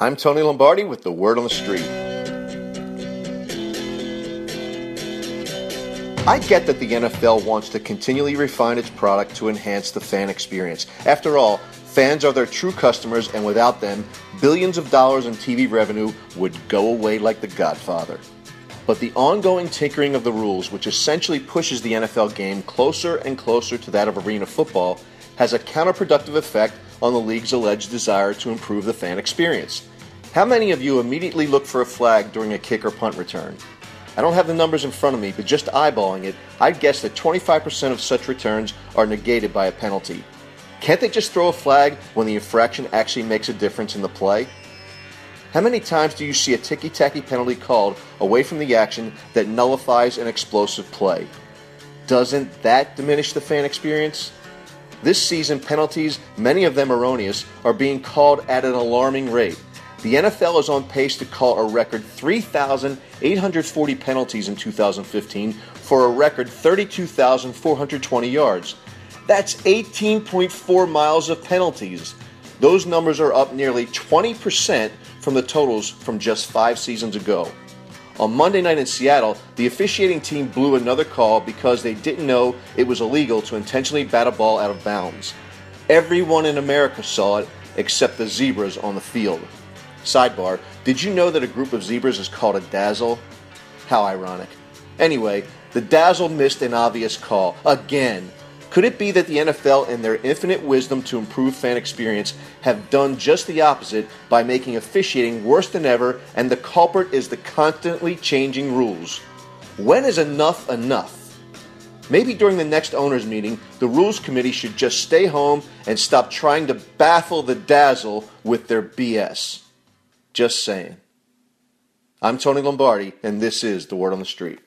I'm Tony Lombardi with the word on the street. I get that the NFL wants to continually refine its product to enhance the fan experience. After all, fans are their true customers, and without them, billions of dollars in TV revenue would go away like the Godfather. But the ongoing tinkering of the rules, which essentially pushes the NFL game closer and closer to that of arena football, has a counterproductive effect on the league's alleged desire to improve the fan experience. How many of you immediately look for a flag during a kick or punt return? I don't have the numbers in front of me, but just eyeballing it, I'd guess that 25% of such returns are negated by a penalty. Can't they just throw a flag when the infraction actually makes a difference in the play? How many times do you see a ticky tacky penalty called away from the action that nullifies an explosive play? Doesn't that diminish the fan experience? This season, penalties, many of them erroneous, are being called at an alarming rate. The NFL is on pace to call a record 3,840 penalties in 2015 for a record 32,420 yards. That's 18.4 miles of penalties. Those numbers are up nearly 20% from the totals from just five seasons ago. On Monday night in Seattle, the officiating team blew another call because they didn't know it was illegal to intentionally bat a ball out of bounds. Everyone in America saw it except the zebras on the field. Sidebar, did you know that a group of zebras is called a dazzle? How ironic. Anyway, the dazzle missed an obvious call. Again. Could it be that the NFL, in their infinite wisdom to improve fan experience, have done just the opposite by making officiating worse than ever, and the culprit is the constantly changing rules? When is enough enough? Maybe during the next owners' meeting, the Rules Committee should just stay home and stop trying to baffle the dazzle with their BS. Just saying. I'm Tony Lombardi, and this is The Word on the Street.